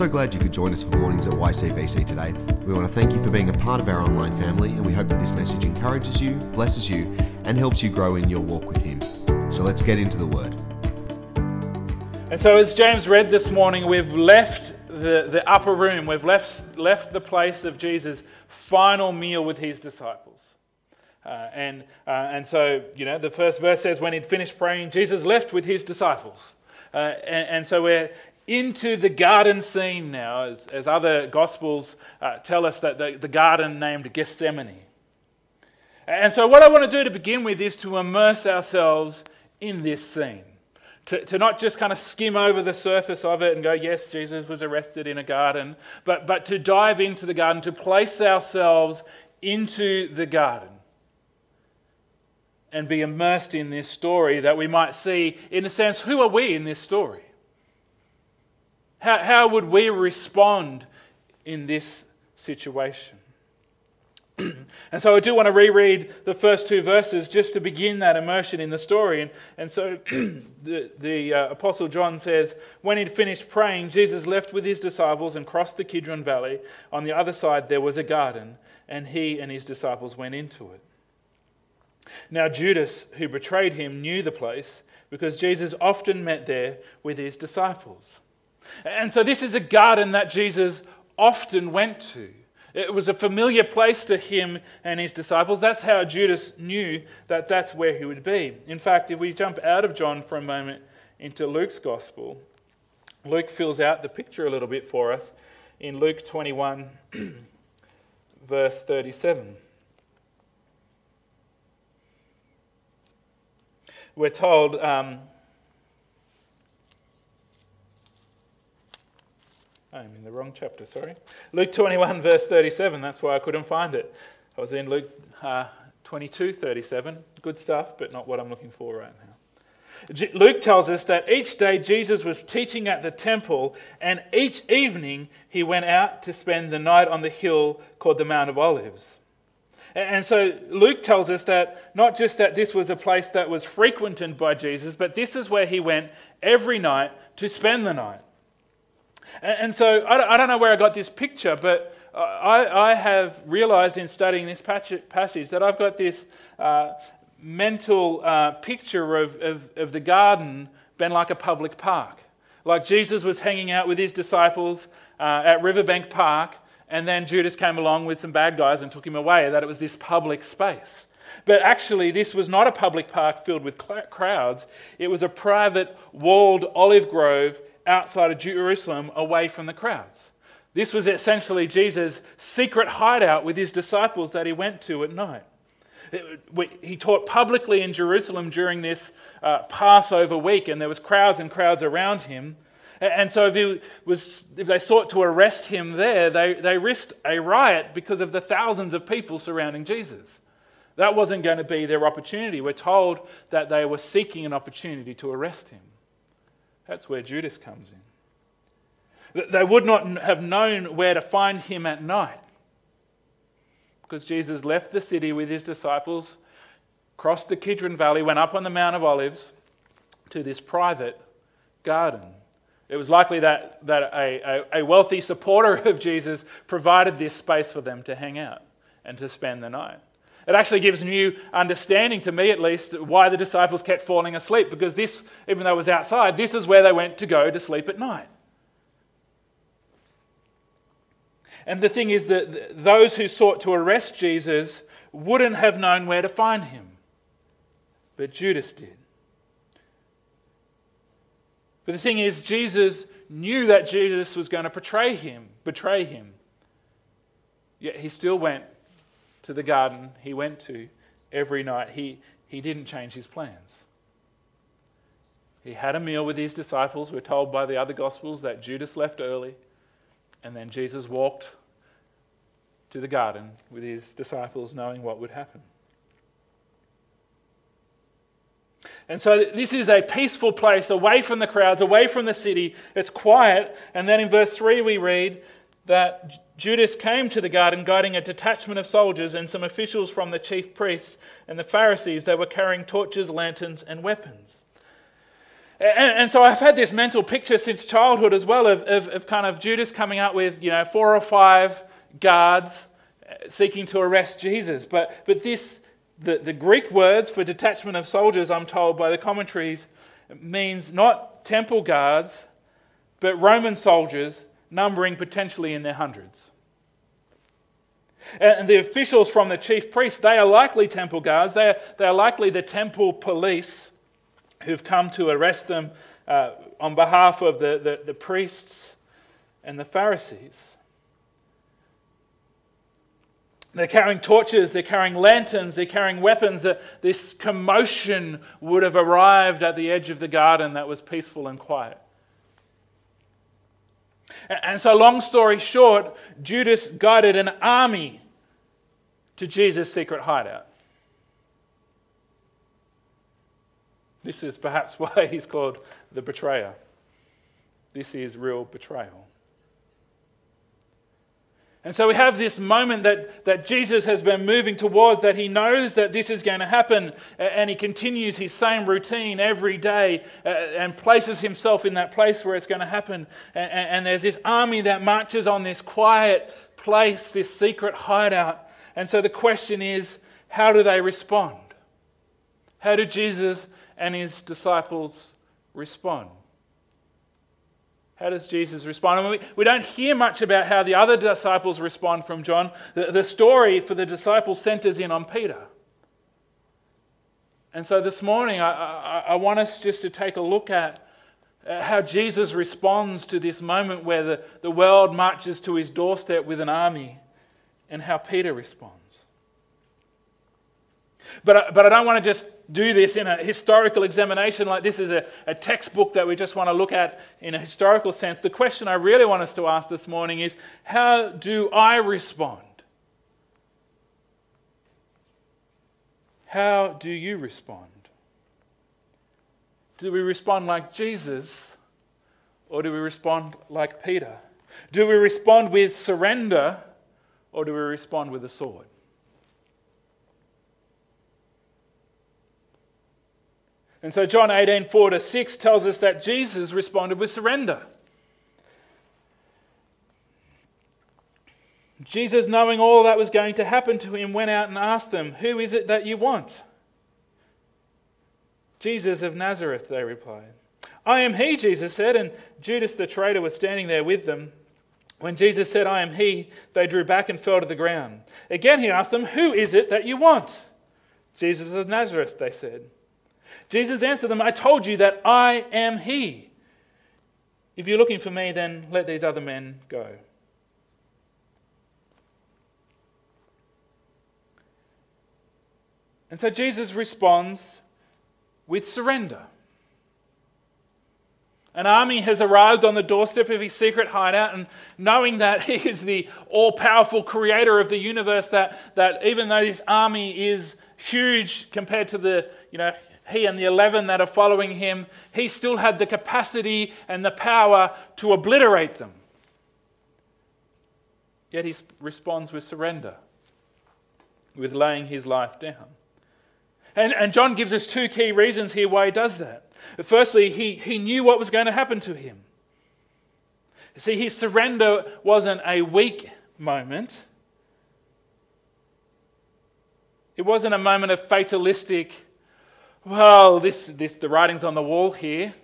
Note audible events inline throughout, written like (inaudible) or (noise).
so glad you could join us for Mornings at YCBC today. We want to thank you for being a part of our online family, and we hope that this message encourages you, blesses you, and helps you grow in your walk with Him. So let's get into the Word. And so, as James read this morning, we've left the, the upper room, we've left, left the place of Jesus' final meal with his disciples. Uh, and, uh, and so, you know, the first verse says, when he'd finished praying, Jesus left with his disciples. Uh, and, and, so we're into the garden scene now, as, as other gospels uh, tell us that the, the garden named Gethsemane. And so, what I want to do to begin with is to immerse ourselves in this scene. To, to not just kind of skim over the surface of it and go, yes, Jesus was arrested in a garden, but, but to dive into the garden, to place ourselves into the garden and be immersed in this story that we might see, in a sense, who are we in this story? How, how would we respond in this situation? (clears throat) and so I do want to reread the first two verses just to begin that immersion in the story. And, and so (clears throat) the, the uh, Apostle John says, When he'd finished praying, Jesus left with his disciples and crossed the Kidron Valley. On the other side, there was a garden, and he and his disciples went into it. Now, Judas, who betrayed him, knew the place because Jesus often met there with his disciples. And so, this is a garden that Jesus often went to. It was a familiar place to him and his disciples. That's how Judas knew that that's where he would be. In fact, if we jump out of John for a moment into Luke's gospel, Luke fills out the picture a little bit for us in Luke 21, (clears throat) verse 37. We're told um, I'm in the wrong chapter, sorry. Luke 21, verse 37. That's why I couldn't find it. I was in Luke uh, 22, 37. Good stuff, but not what I'm looking for right now. Luke tells us that each day Jesus was teaching at the temple, and each evening he went out to spend the night on the hill called the Mount of Olives. And so Luke tells us that not just that this was a place that was frequented by Jesus, but this is where he went every night to spend the night. And, so I don't know where I got this picture, but I, have realized in studying this passage that I've got this uh, mental uh, picture of, the garden being like a public park. Like Jesus was hanging out with his disciples uh, at Riverbank Park, and then Judas came along with some bad guys and took him away, that it was this public space. But actually, this was not a public park filled with crowds. It was a private, walled olive grove outside of Jerusalem away from the crowds. This was essentially Jesus' secret hideout with his disciples that he went to at night. He taught publicly in Jerusalem during this uh, Passover week, and there was crowds and crowds around him. And so, if, was, if they sought to arrest him there, they, they risked a riot because of the thousands of people surrounding Jesus. That wasn't going to be their opportunity. We're told that they were seeking an opportunity to arrest him. That's where Judas comes in. They would not have known where to find him at night because Jesus left the city with his disciples, crossed the Kidron Valley, went up on the Mount of Olives to this private garden. It was likely that, that a, a, a wealthy supporter of Jesus provided this space for them to hang out and to spend the night. It actually gives new understanding to me, at least, why the disciples kept falling asleep, because this, even though it was outside, this is where they went to go to sleep at night. And the thing is that those who sought to arrest Jesus wouldn't have known where to find him, but Judas did. But the thing is, Jesus knew that Jesus was going to betray him, betray him. Yet he still went to the garden he went to every night. He, he didn't change his plans. He had a meal with his disciples. We're told by the other Gospels that Judas left early, and then Jesus walked to the garden with his disciples, knowing what would happen. And so this is a peaceful place, away from the crowds, away from the city. It's quiet. And then in verse 3, we read that Judas came to the garden guiding a detachment of soldiers and some officials from the chief priests and the Pharisees. They were carrying torches, lanterns, and weapons. And, and, so I've had this mental picture since childhood as well of, of, of, kind of Judas coming out with, you know, four or five guards uh, seeking to arrest Jesus. But, but this, the, the Greek words for detachment of soldiers, I'm told by the commentaries, means not temple guards, but Roman soldiers numbering potentially in their hundreds. And the officials from the chief priests, they are likely temple guards. They are, they are likely the temple police who've come to arrest them uh, on behalf of the, the, the priests and the Pharisees. They're carrying torches, they're carrying lanterns, they're carrying weapons. This commotion would have arrived at the edge of the garden that was peaceful and quiet. And so, long story short, Judas guided an army to Jesus' secret hideout. This is perhaps (laughs) why he's called the betrayer. This is real betrayal. And so we have this moment that, that Jesus has been moving towards, that he knows that this is going to happen, and he continues his same routine every day and places himself in that place where it's going to happen. And, and there's this army that marches on this quiet place, this secret hideout. And so the question is how do they respond? How do Jesus and his disciples respond? How does Jesus respond? We, we don't hear much about how the other disciples respond from John. The, the story for the disciples centers in on Peter. And so this morning, I, I, I want us just to take a look at how Jesus responds to this moment where the, the world marches to his doorstep with an army and how Peter responds. But, but I don't want to just do this in a historical examination like this is a, a textbook that we just want to look at in a historical sense. The question I really want us to ask this morning is how do I respond? How do you respond? Do we respond like Jesus or do we respond like Peter? Do we respond with surrender or do we respond with a sword? And so John 18, 4 to 6 tells us that Jesus responded with surrender. Jesus, knowing all that was going to happen to him, went out and asked them, Who is it that you want? Jesus of Nazareth, they replied. I am he, Jesus said, and Judas the traitor was standing there with them. When Jesus said, I am he, they drew back and fell to the ground. Again he asked them, Who is it that you want? Jesus of Nazareth, they said. Jesus answered them, I told you that I am he. If you're looking for me, then let these other men go. And so Jesus responds with surrender. An army has arrived on the doorstep of his secret hideout, and knowing that he is the all powerful creator of the universe, that, that even though this army is huge compared to the you know, he and the 11 that are following him, he still had the capacity and the power to obliterate them. Yet he responds with surrender, with laying his life down. And, and John gives us two key reasons here why he does that. Firstly, he, he knew what was going to happen to him. See, his surrender wasn't a weak moment. It wasn't a moment of fatalistic well, this, this, the writing's on the wall here.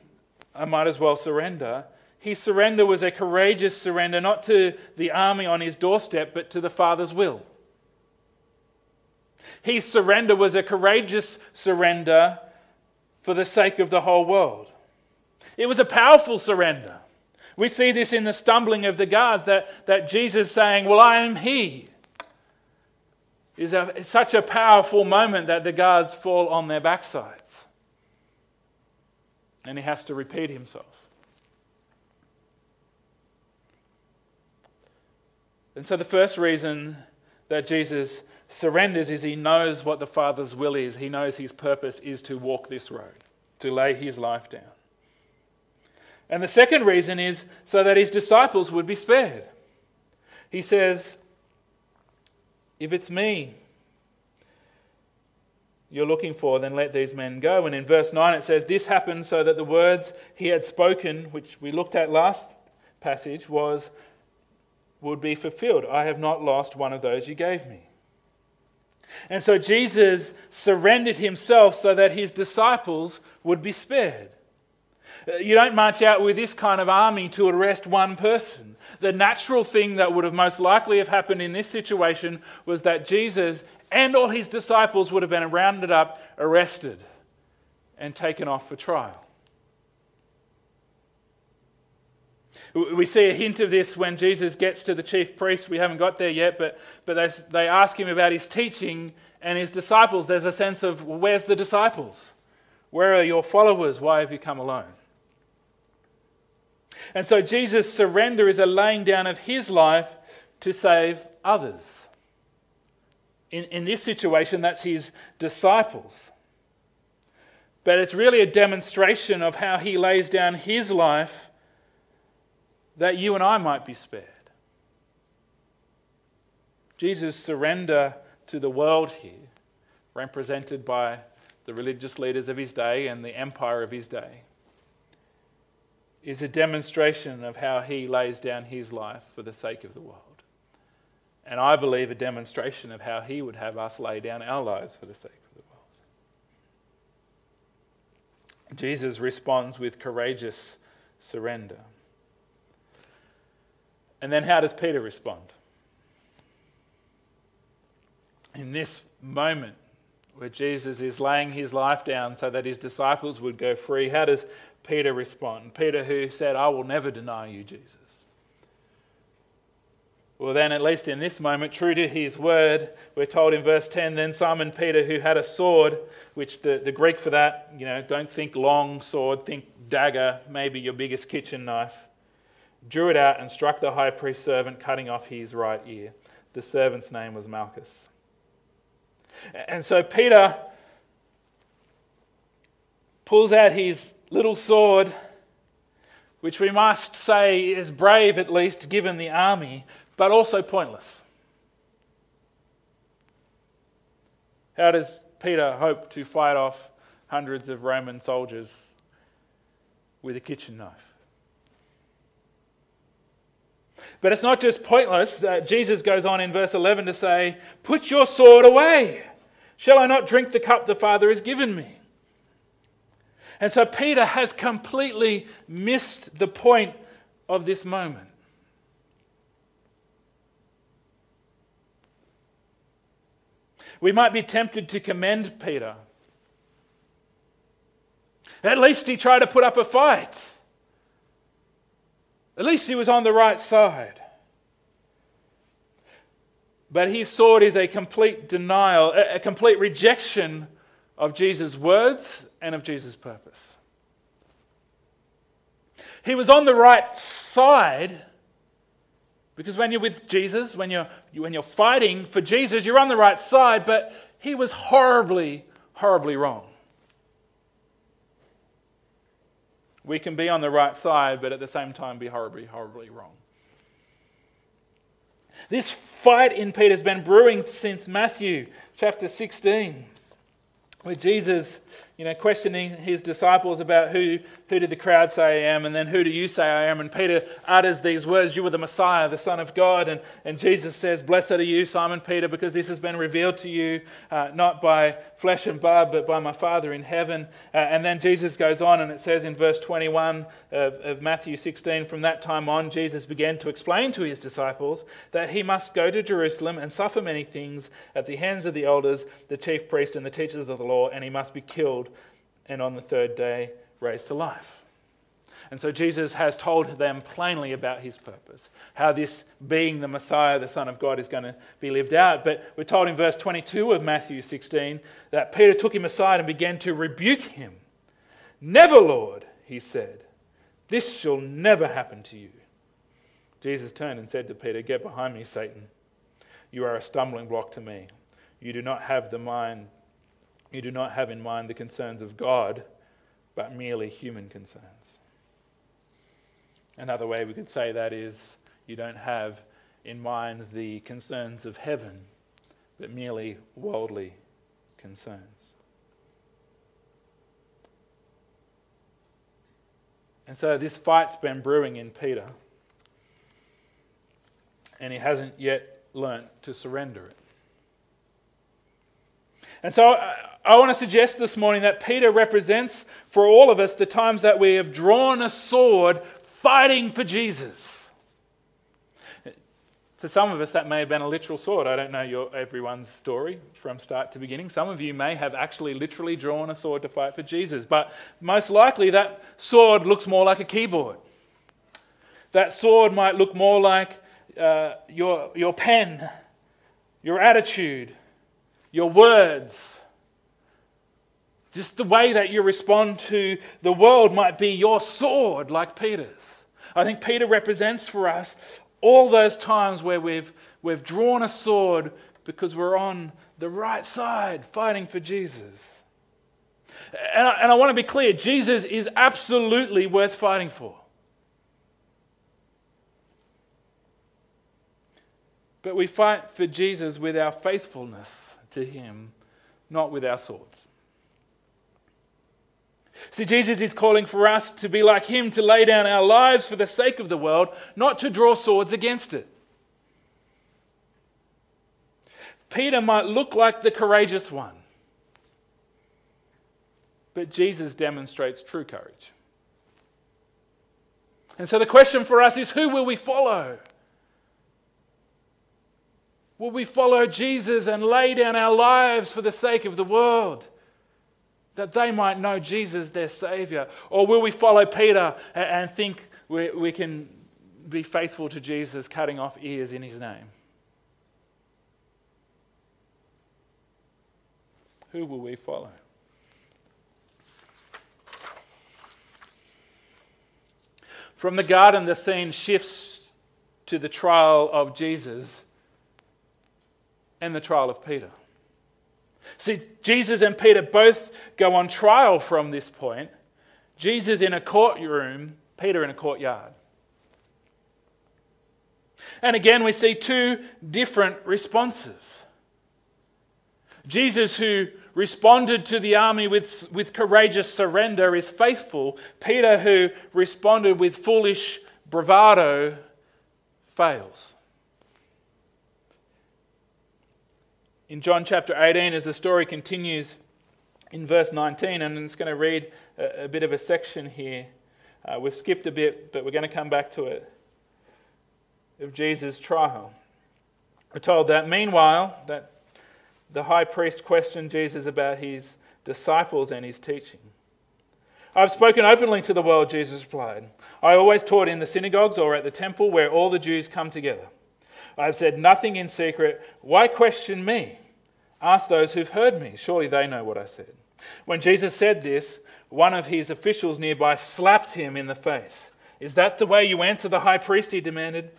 I might as well surrender. His surrender was a courageous surrender, not to the army on his doorstep, but to the Father's will. His surrender was a courageous surrender for the sake of the whole world. It was a powerful surrender. We see this in the stumbling of the guards that, that Jesus saying, Well, I am He is a, such a powerful moment that the guards fall on their backsides. And he has to repeat himself. And so the first reason that Jesus surrenders is he knows what the Father's will is. He knows his purpose is to walk this road, to lay his life down. And the second reason is so that his disciples would be spared. He says, if it's me, you're looking for, then let these men go. And in verse 9 it says, This happened so that the words he had spoken, which we looked at last passage, was would be fulfilled. I have not lost one of those you gave me. And so Jesus surrendered himself so that his disciples would be spared. You don't march out with this kind of army to arrest one person. The natural thing that would have most likely have happened in this situation was that Jesus and all his disciples would have been rounded up, arrested, and taken off for trial. We see a hint of this when Jesus gets to the chief priests. We haven't got there yet, but, but they, they ask him about his teaching and his disciples. There's a sense of, where's the disciples? Where are your followers? Why have you come alone? And so Jesus' surrender is a laying down of his life to save others. In, in this situation, that's his disciples. But it's really a demonstration of how he lays down his life that you and I might be spared. Jesus' surrender to the world here, represented by the religious leaders of his day and the empire of his day, is a demonstration of how he lays down his life for the sake of the world. And I believe a demonstration of how he would have us lay down our lives for the sake of the world. Jesus responds with courageous surrender. And then how does Peter respond? In this moment where Jesus is laying his life down so that his disciples would go free, how does Peter respond? Peter, who said, I will never deny you, Jesus. Well, then, at least in this moment, true to his word, we're told in verse 10 then Simon Peter, who had a sword, which the, the Greek for that, you know, don't think long sword, think dagger, maybe your biggest kitchen knife drew it out and struck the high priest's servant, cutting off his right ear. The servant's name was Malchus. And so Peter pulls out his little sword, which we must say is brave at least given the army, but also pointless. How does Peter hope to fight off hundreds of Roman soldiers with a kitchen knife? But it's not just pointless. Uh, Jesus goes on in verse 11 to say, Put your sword away. Shall I not drink the cup the Father has given me? And so Peter has completely missed the point of this moment. We might be tempted to commend Peter. At least he tried to put up a fight. At least he was on the right side. But his sword is a complete denial, a complete rejection of Jesus' words and of Jesus' purpose. He was on the right side because when you're with Jesus, when you're, when you're fighting for Jesus, you're on the right side, but he was horribly, horribly wrong. We can be on the right side, but at the same time be horribly, horribly wrong. This fight in Peter's been brewing since Matthew chapter 16, where Jesus you know, questioning his disciples about who, who did the crowd say I am, and then who do you say I am? And Peter utters these words, You are the Messiah, the Son of God. And, and Jesus says, Blessed are you, Simon Peter, because this has been revealed to you uh, not by flesh and blood, but by my Father in heaven. Uh, and then Jesus goes on, and it says in verse 21 of, of Matthew 16, From that time on, Jesus began to explain to his disciples that he must go to Jerusalem and suffer many things at the hands of the elders, the chief priests, and the teachers of the law, and he must be killed and on the third day raised to life. And so Jesus has told them plainly about his purpose, how this being the Messiah, the Son of God, is going to be lived out. But we're told in verse 22 of Matthew 16 that Peter took him aside and began to rebuke him. Never, Lord, he said, this shall never happen to you. Jesus turned and said to Peter, Get behind me, Satan. You are a stumbling block to me. You do not have the mind you do not have in mind the concerns of God, but merely human concerns. Another way we could say that is you don't have in mind the concerns of heaven, but merely worldly concerns. And so this fight's been brewing in Peter, and he hasn't yet learnt to surrender it. And so I want to suggest this morning that Peter represents for all of us the times that we have drawn a sword fighting for Jesus. For some of us, that may have been a literal sword. I don't know your, everyone's story from start to beginning. Some of you may have actually literally drawn a sword to fight for Jesus, but most likely that sword looks more like a keyboard. That sword might look more like uh, your, your pen, your attitude, your words. Just the way that you respond to the world might be your sword, like Peter's. I think Peter represents for us all those times where we've, we've drawn a sword because we're on the right side fighting for Jesus. And I, and I want to be clear Jesus is absolutely worth fighting for. But we fight for Jesus with our faithfulness to Him, not with our swords. See, Jesus is calling for us to be like him, to lay down our lives for the sake of the world, not to draw swords against it. Peter might look like the courageous one, but Jesus demonstrates true courage. And so the question for us is who will we follow? Will we follow Jesus and lay down our lives for the sake of the world? that they might know Jesus, their Savior? Or will we follow Peter and think we, we can be faithful to Jesus, cutting off ears in his name? Who will we follow? From the garden, the scene shifts to the trial of Jesus and the trial of Peter. See, Jesus and Peter both go on trial from this point. Jesus in a courtroom, Peter in a courtyard. And again, we see two different responses. Jesus, who responded to the army with, with courageous surrender, is faithful. Peter, who responded with foolish bravado, fails. In John chapter 18, as the story continues in verse 19, and I'm just going to read a, a bit of a section here. Uh, we've skipped a bit, but we're going to come back to it. Of Jesus' trial. We're told that meanwhile, that the high priest questioned Jesus about his disciples and his teaching. I've spoken openly to the world, Jesus replied. I always taught in the synagogues or at the temple where all the Jews come together. I have said nothing in secret. Why question me? Ask those who've heard me. Surely they know what I said. When Jesus said this, one of his officials nearby slapped him in the face. Is that the way you answer the high priest? He demanded.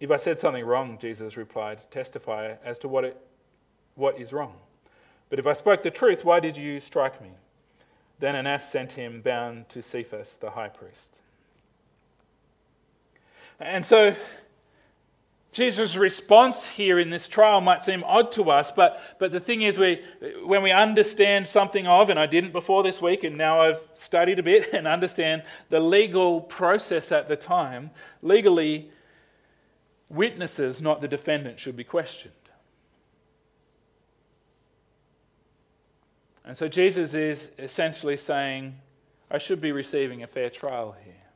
If I said something wrong, Jesus replied, testify as to what, it, what is wrong. But if I spoke the truth, why did you strike me? Then Annas sent him bound to Caiaphas, the high priest. And so Jesus' response here in this trial might seem odd to us, but, but the thing is, we, when we understand something of, and I didn't before this week, and now I've studied a bit (laughs) and understand the legal process at the time, legally, witnesses, not the defendant, should be questioned. And so Jesus is essentially saying, I should be receiving a fair trial here.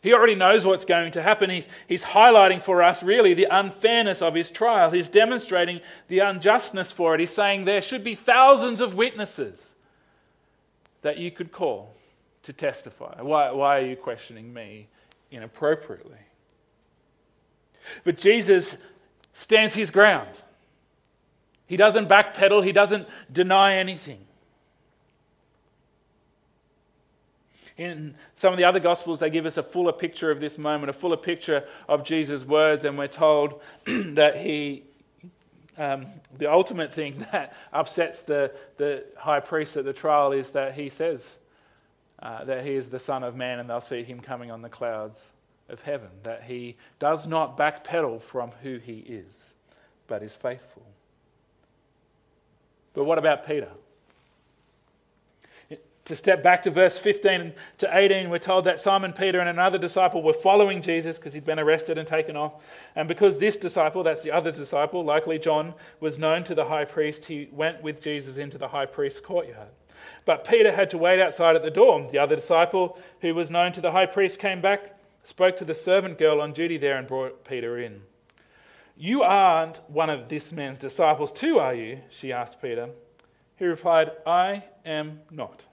He already knows what's going to happen. He's, he's highlighting for us really the unfairness of his trial. He's demonstrating the unjustness for it. He's saying there should be thousands of witnesses that you could call to testify. Why, why are you questioning me inappropriately? But Jesus stands his ground. He doesn't backpedal, he doesn't deny anything. In some of the other Gospels, they give us a fuller picture of this moment, a fuller picture of Jesus' words, and we're told (clears throat) that he, um, the ultimate thing (laughs) that upsets the, the high priest at the trial is that he says uh, that he is the Son of Man and they'll see him coming on the clouds of heaven, that he does not backpedal from who he is, but is faithful. But what about Peter? To step back to verse 15 to 18, we're told that Simon Peter and another disciple were following Jesus because he'd been arrested and taken off. And because this disciple, that's the other disciple, likely John, was known to the high priest, he went with Jesus into the high priest's courtyard. But Peter had to wait outside at the door. The other disciple, who was known to the high priest, came back, spoke to the servant girl on duty there, and brought Peter in. You aren't one of this man's disciples, too, are you? She asked Peter. He replied, I am not.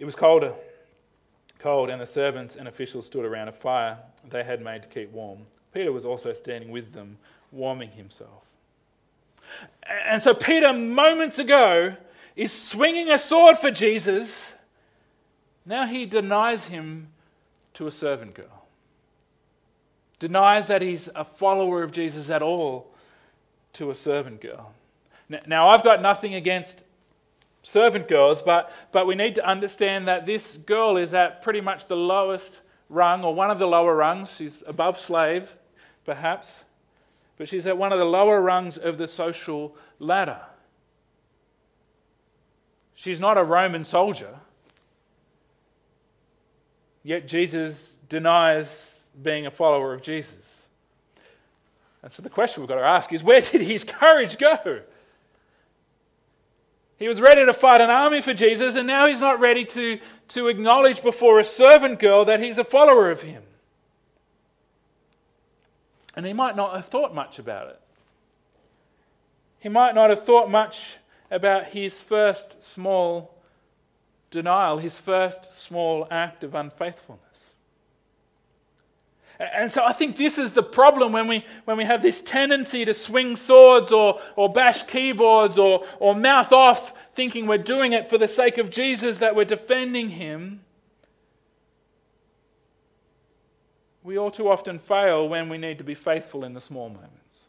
It was colder, cold, and the servants and officials stood around a fire they had made to keep warm. Peter was also standing with them, warming himself. And so Peter, moments ago, is swinging a sword for Jesus. Now he denies him to a servant girl, denies that he's a follower of Jesus at all to a servant girl. Now, I've got nothing against servant girls, but, but we need to understand that this girl is at pretty much the lowest rung, or one of the lower rungs. She's above slave, perhaps, but she's at one of the lower rungs of the social ladder. She's not a Roman soldier, yet Jesus denies being a follower of Jesus. And so the question we've got to ask is where did his courage go? He was ready to fight an army for Jesus, and now he's not ready to, to acknowledge before a servant girl that he's a follower of him. And he might not have thought much about it. He might not have thought much about his first small denial, his first small act of unfaithfulness. And so I think this is the problem when we, when we have this tendency to swing swords or, or bash keyboards or, or mouth off, thinking we're doing it for the sake of Jesus, that we're defending him. We all too often fail when we need to be faithful in the small moments.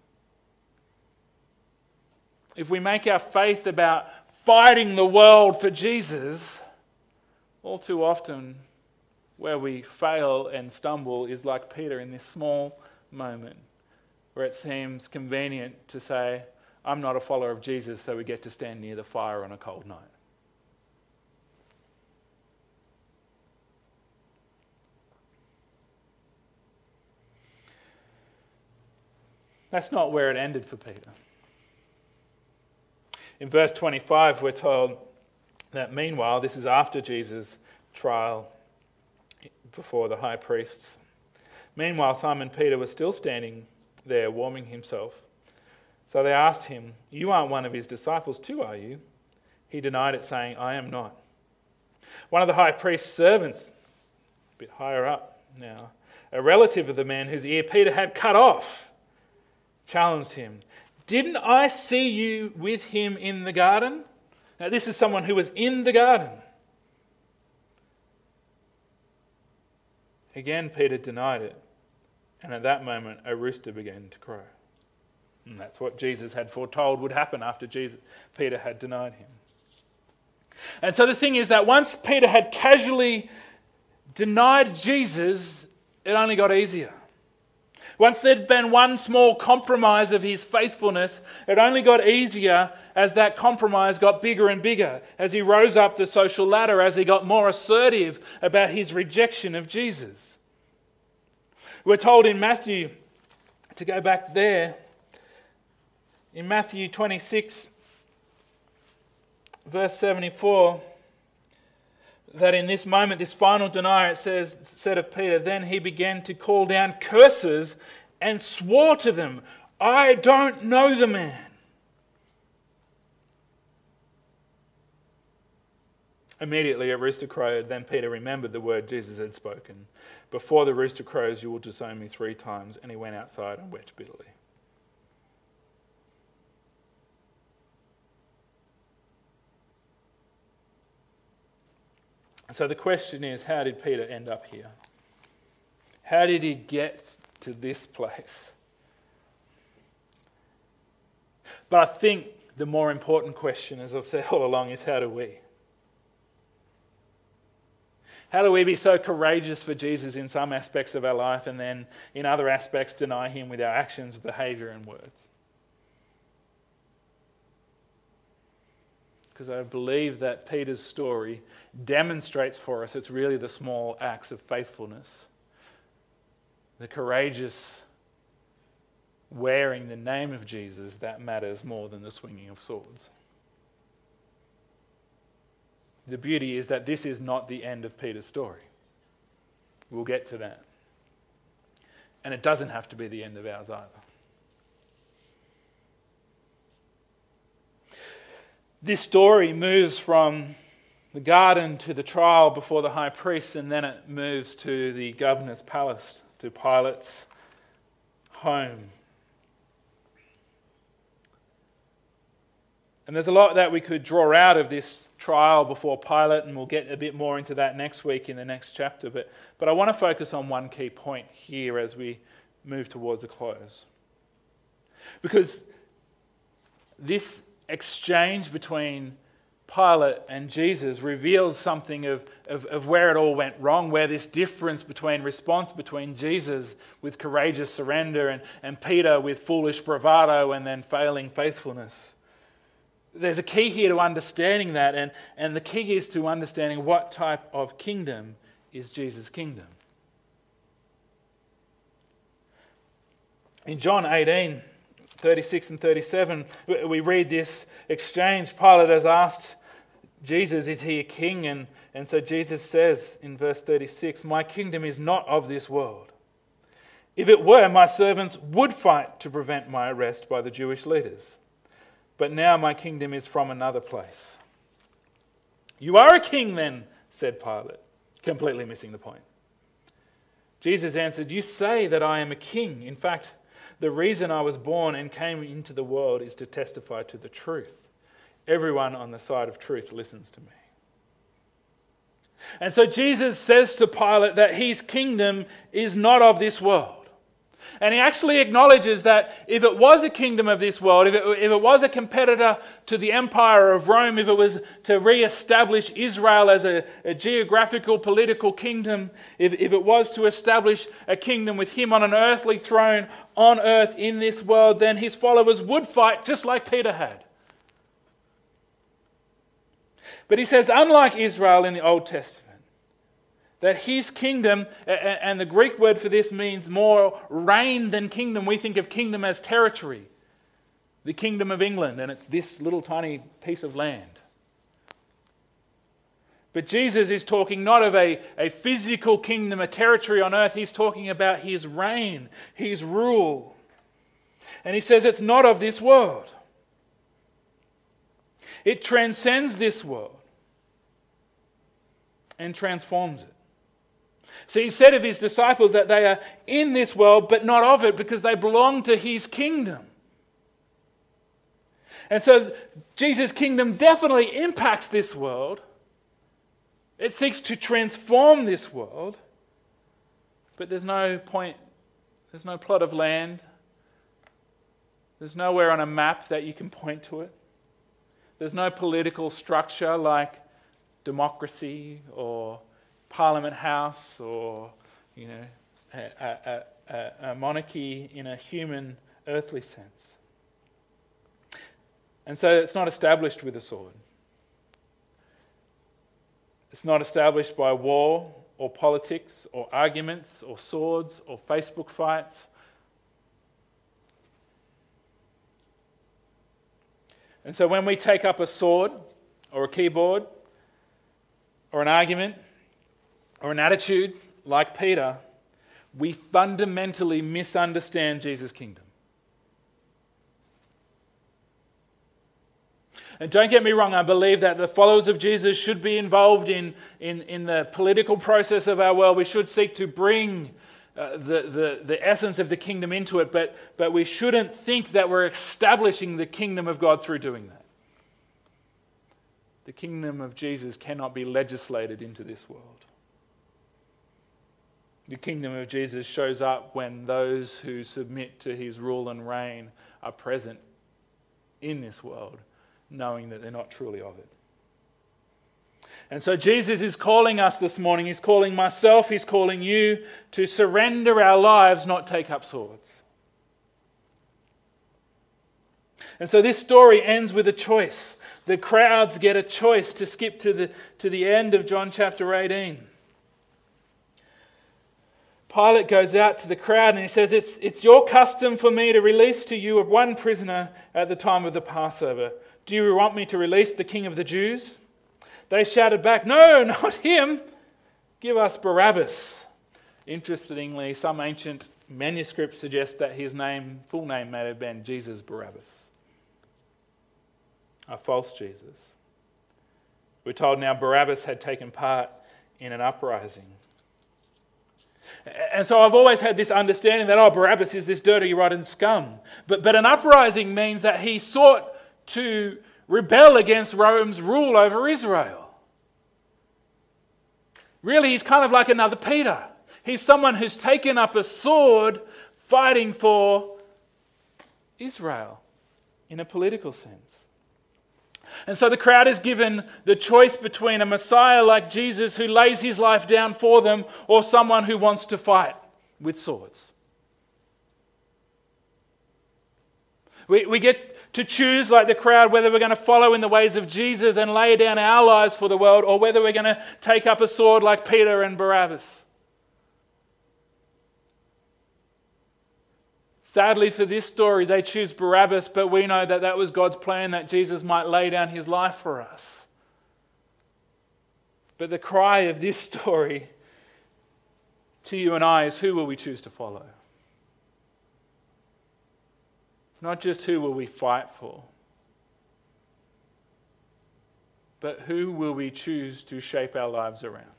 If we make our faith about fighting the world for Jesus, all too often where we fail and stumble is like Peter in this small moment where it seems convenient to say, I'm not a follower of Jesus, so we get to stand near the fire on a cold night. That's not where it ended for Peter. In verse 25, we're told that meanwhile, this is after Jesus' trial before the high priests. Meanwhile, Simon Peter was still standing there warming himself. So they asked him, You aren't one of his disciples, too, are you? He denied it, saying, I am not. One of the high priest's servants, a bit higher up now, a relative of the man whose ear Peter had cut off, challenged him, Didn't I see you with him in the garden? Now, this is someone who was in the garden. Again, Peter denied it. And at that moment, a rooster began to crow. And that's what Jesus had foretold would happen after Jesus, Peter had denied him. And so the thing is that once Peter had casually denied Jesus, it only got easier. Once there'd been one small compromise of his faithfulness, it only got easier as that compromise got bigger and bigger, as he rose up the social ladder, as he got more assertive about his rejection of Jesus. We're told in Matthew, to go back there, in Matthew 26, verse 74, that in this moment, this final denial, it says, said of Peter, then he began to call down curses and swore to them, I don't know the man. Immediately a rooster crowed. Then Peter remembered the word Jesus had spoken Before the rooster crows, you will disown me three times. And he went outside and wept bitterly. So the question is how did Peter end up here? How did he get to this place? But I think the more important question, as I've said all along, is how do we? How do we be so courageous for Jesus in some aspects of our life and then in other aspects deny him with our actions, behavior, and words? Because I believe that Peter's story demonstrates for us it's really the small acts of faithfulness, the courageous wearing the name of Jesus that matters more than the swinging of swords. The beauty is that this is not the end of Peter's story. We'll get to that. And it doesn't have to be the end of ours either. This story moves from the garden to the trial before the high priest, and then it moves to the governor's palace, to Pilate's home. And there's a lot that we could draw out of this trial before Pilate, and we'll get a bit more into that next week in the next chapter. But, but I want to focus on one key point here as we move towards a close. Because this exchange between Pilate and Jesus reveals something of, of, of, where it all went wrong, where this difference between response between Jesus with courageous surrender and, and Peter with foolish bravado and then failing faithfulness. There's a key here to understanding that, and, and the key is to understanding what type of kingdom is Jesus' kingdom. In John 18, 36 and 37, we read this exchange. Pilate has asked Jesus, Is he a king? And, and so Jesus says in verse 36, My kingdom is not of this world. If it were, my servants would fight to prevent my arrest by the Jewish leaders. But now my kingdom is from another place. You are a king, then, said Pilate, completely missing the point. Jesus answered, You say that I am a king. In fact, the reason I was born and came into the world is to testify to the truth. Everyone on the side of truth listens to me. And so Jesus says to Pilate that his kingdom is not of this world. And he actually acknowledges that if it was a kingdom of this world, if it, if it was a competitor to the empire of Rome, if it was to re establish Israel as a, a, geographical, political kingdom, if, if it was to establish a kingdom with him on an earthly throne on earth in this world, then his followers would fight just like Peter had. But he says, unlike Israel in the Old Testament, that his kingdom, and the Greek word for this means more reign than kingdom. We think of kingdom as territory, the kingdom of England, and it's this little tiny piece of land. But Jesus is talking not of a, a physical kingdom, a territory on earth. He's talking about his reign, his rule. And he says it's not of this world, it transcends this world and transforms it. So he said of his disciples that they are in this world, but not of it, because they belong to his kingdom. And so Jesus' kingdom definitely impacts this world. It seeks to transform this world, but there's no point, there's no plot of land, there's nowhere on a map that you can point to it. There's no political structure like democracy or Parliament House or you know, a, a, a, monarchy in a human, earthly sense. And so it's not established with a sword. It's not established by war or politics or arguments or swords or Facebook fights. And so when we take up a sword or a keyboard or an argument, or an attitude like Peter, we fundamentally misunderstand Jesus' kingdom. And don't get me wrong, I believe that the followers of Jesus should be involved in, in, in the political process of our world. We should seek to bring uh, the, the, the essence of the kingdom into it, but, but we shouldn't think that we're establishing the kingdom of God through doing that. The kingdom of Jesus cannot be legislated into this world. The kingdom of Jesus shows up when those who submit to his rule and reign are present in this world, knowing that they're not truly of it. And so Jesus is calling us this morning. He's calling myself, he's calling you to surrender our lives, not take up swords. And so this story ends with a choice. The crowds get a choice to skip to the, to the end of John chapter 18. Pilate goes out to the crowd and he says, it's, it's your custom for me to release to you one prisoner at the time of the Passover. Do you want me to release the king of the Jews? They shouted back, No, (laughs) not him. Give us Barabbas. Interestingly, some ancient manuscripts suggest that his name, full name, may have been Jesus Barabbas, a false Jesus. We're told now Barabbas had taken part in an uprising. And so I've always had this understanding that, oh, Barabbas is this dirty, rotten scum. But, but an uprising means that he sought to rebel against Rome's rule over Israel. Really, he's kind of like another Peter. He's someone who's taken up a sword fighting for Israel in a political sense. And so the crowd is given the choice between a Messiah like Jesus who lays his life down for them or someone who wants to fight with swords. We, we get to choose, like the crowd, whether we're going to follow in the ways of Jesus and lay down our lives for the world or whether we're going to take up a sword like Peter and Barabbas. Sadly, for this story, they choose Barabbas, but we know that that was God's plan that Jesus might lay down his life for us. But the cry of this (laughs) story to you and I is who will we choose to follow? Not just who will we fight for, but who will we choose to shape our lives around?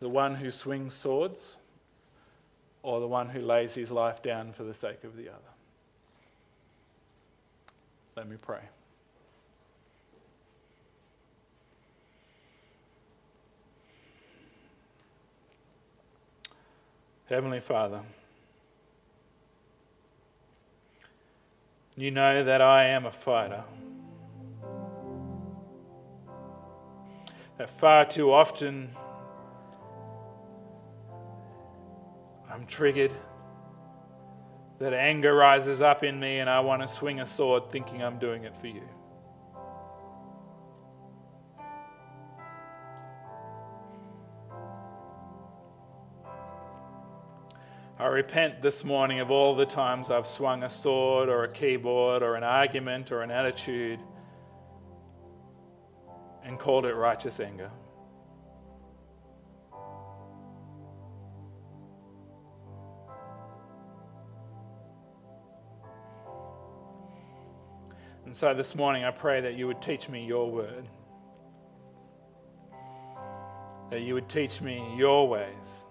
The one who swings swords? Or the one who lays his life down for the sake of the other. Let me pray. Heavenly Father, you know that I am a fighter. That far too often Triggered, that anger rises up in me, and I want to swing a sword thinking I'm doing it for you. I repent this morning of all the times I've swung a sword or a keyboard or an argument or an attitude and called it righteous anger. And so this morning, I pray that you would teach me your word, that you would teach me your ways,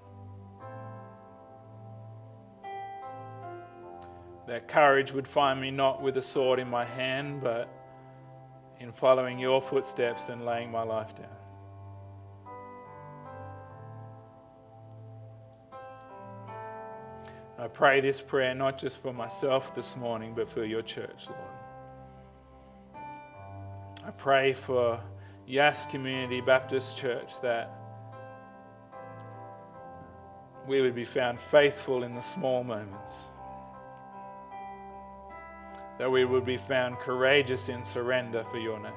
that courage would find me not with a sword in my hand, but in following your footsteps and laying my life down. I pray this prayer not just for myself this morning, but for your church, Lord. I pray for Yass Community Baptist Church that we would be found faithful in the small moments, that we would be found courageous in surrender for your name.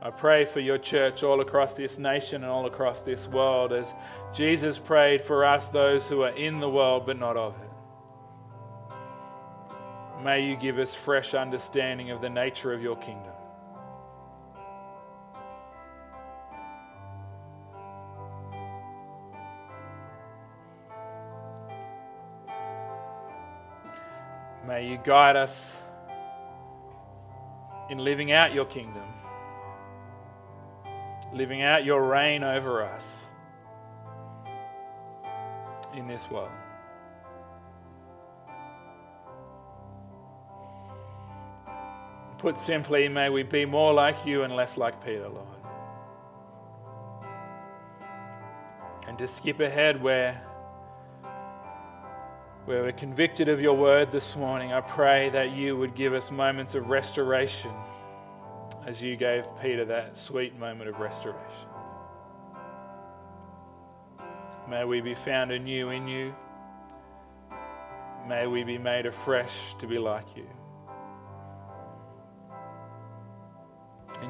I pray for your church all across this nation and all across this world as Jesus prayed for us, those who are in the world but not of it. May you give us fresh understanding of the nature of your kingdom. May you guide us in living out your kingdom, living out your reign over us in this world. Put simply, may we be more like you and less like Peter, Lord. And to skip ahead where, where we're convicted of your word this morning, I pray that you would give us moments of restoration as you gave Peter that sweet moment of restoration. May we be found anew in you. May we be made afresh to be like you.